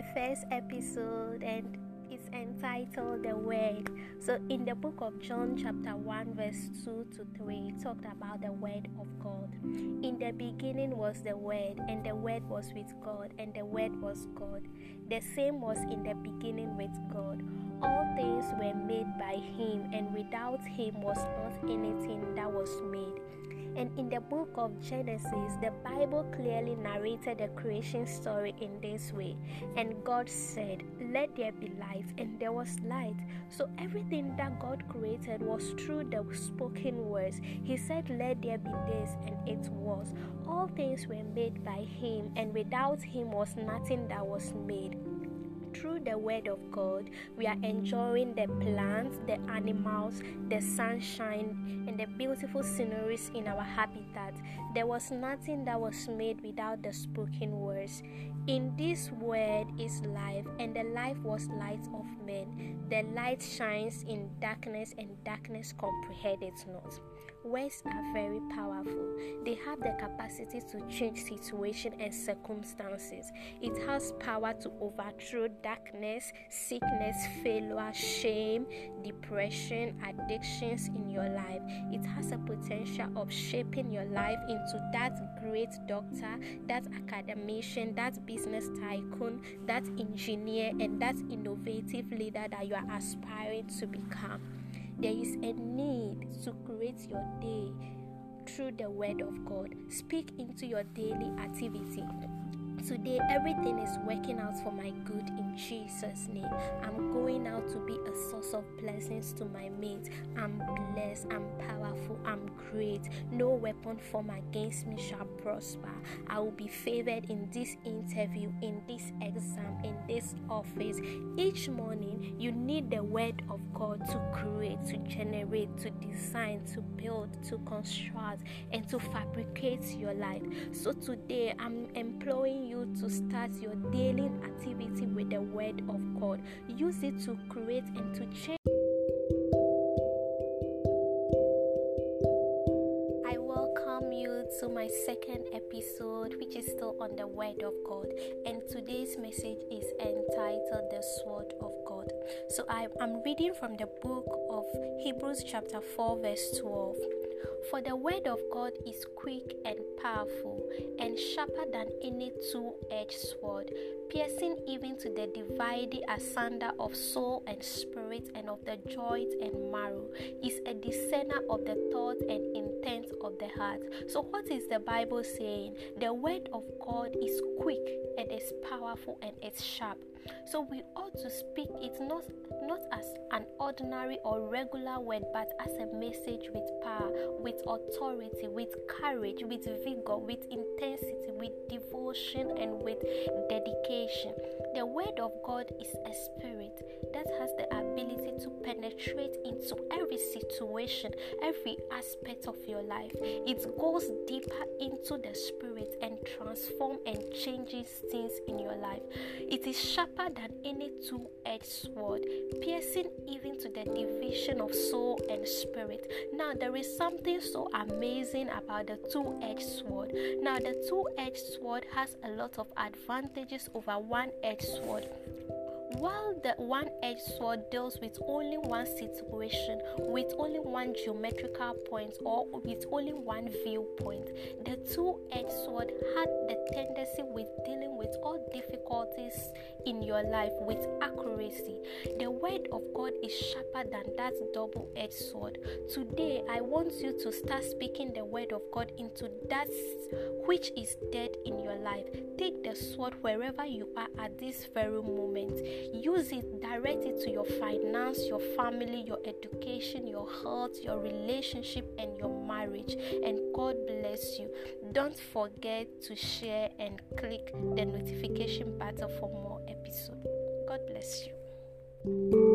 my first episode, and it's entitled The Word. So, in the book of John, chapter 1, verse 2 to 3, it talked about the Word of God. In the beginning was the Word, and the Word was with God, and the Word was God. The same was in the beginning with God. All things were made by Him, and without Him was not anything that was made. And in the book of Genesis, the Bible clearly narrated the creation story in this way. And God said, Let there be light, and there was light. So everything that God created was through the spoken words. He said, Let there be this, and it was. All things were made by Him, and without Him was nothing that was made through the word of God, we are enjoying the plants, the animals, the sunshine, and the beautiful sceneries in our habitat. There was nothing that was made without the spoken words. In this word is life, and the life was light of men. The light shines in darkness, and darkness comprehend it not. Words are very powerful. They have the capacity to change situation and circumstances. It has power to overthrow darkness, sickness, failure, shame, depression, addictions in your life. It has a potential of shaping your life into that great doctor, that academician, that business tycoon, that engineer, and that innovative leader that you are aspiring to become. There is a need to create your day through the Word of God. Speak into your daily activity. Today, everything is working out for my good in Jesus' name. I'm going out to be a source of blessings to my mates. I'm blessed, I'm powerful, I'm great. No weapon formed against me shall prosper. I will be favored in this interview, in this exam, in this office. Each morning, you need the word of God to create, to generate, to design, to build, to construct, and to fabricate your life. So today, I'm employing you to start your daily activity with the Word of God. Use it to create and to change. I welcome you to my second episode, which is still on the Word of God. And today's message is entitled The Sword of God. So I, am reading from the book of Hebrews, chapter 4, verse 12. For the word of God is quick and powerful, and sharper than any two edged sword, piercing even to the dividing asunder of soul and spirit, and of the joints and marrow, is a discerner of the thoughts and intents of the heart. So, what is the Bible saying? The word of God is quick and is powerful and it's sharp. So we ought to speak it not not as an ordinary or regular word, but as a message with power, with authority, with courage, with vigor, with intensity, with devotion, and with dedication. The word of God is a spirit that has the ability to penetrate into every situation, every aspect of your life. It goes deeper into the spirit and transform and changes things in your life. It is sharper than any two-edged sword, piercing even to the division of soul and spirit. Now there is something so amazing about the two-edged sword. Now the two-edged sword has a lot of advantages over one-edged sword. While the one edged sword deals with only one situation, with only one geometrical point, or with only one viewpoint, the two edged sword had the tendency with dealing with all difficulties in your life with accuracy. The word of God is sharper than that double edged sword. Today, I want you to start speaking the word of God into that which is dead in your life. Take the sword wherever you are at this very moment use it direct it to your finance your family your education your health your relationship and your marriage. And god bless you. Don't forget to share and click the notification button for more episodes. God bless you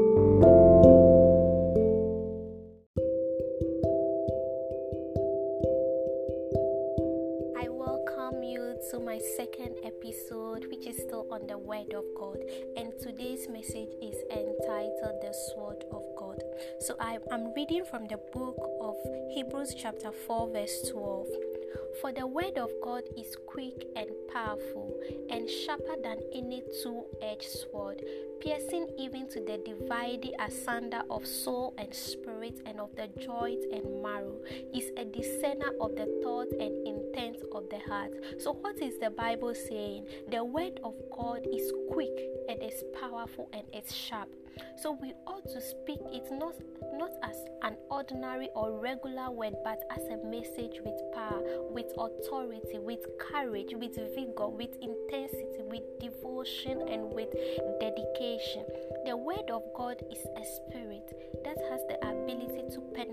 to my second episode, which is still on the Word of God. And today's message is entitled The Sword of God. So I, am reading from the book of Hebrews, chapter 4, verse 12. For the word of God is quick and powerful, and sharper than any two edged sword, piercing even to the dividing asunder of soul and spirit, and of the joints and marrow, is a discerner of the thoughts and intents of the heart. So, what is the Bible saying? The word of God is quick, and is powerful, and it's sharp. So we ought to speak it not not as an ordinary or regular word, but as a message with power, with authority, with courage, with vigor, with intensity, with devotion, and with dedication. The word of God is a spirit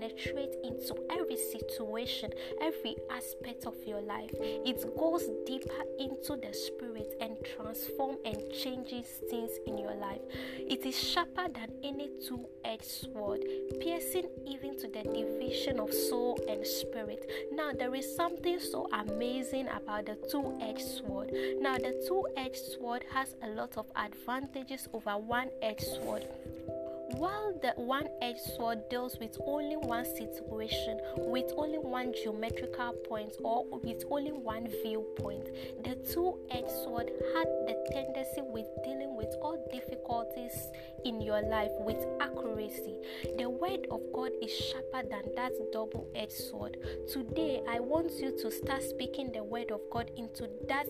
to penetrate into every situation, every aspect of your life. It goes deeper into the spirit and transforms and changes things in your life. It is sharper than any two edged sword, piercing even to the division of soul and spirit. Now, there is something so amazing about the two edged sword. Now, the two edged sword has a lot of advantages over one edged sword. While the one edged sword deals with only one situation, with only one geometrical point, or with only one viewpoint, the two edged sword had the tendency with dealing with all difficulties in your life with accuracy. The word of God is sharper than that double edged sword. Today, I want you to start speaking the word of God into that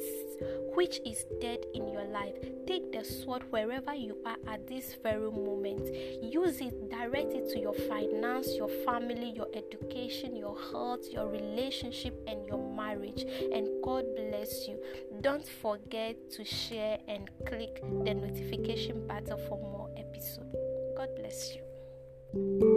which is dead in your life. Take the sword wherever you are at this very moment. Use it, direct it to your finance, your family, your education, your health, your relationship, and your marriage. And God bless you. Don't forget to share and click the notification button for more episodes. God bless you.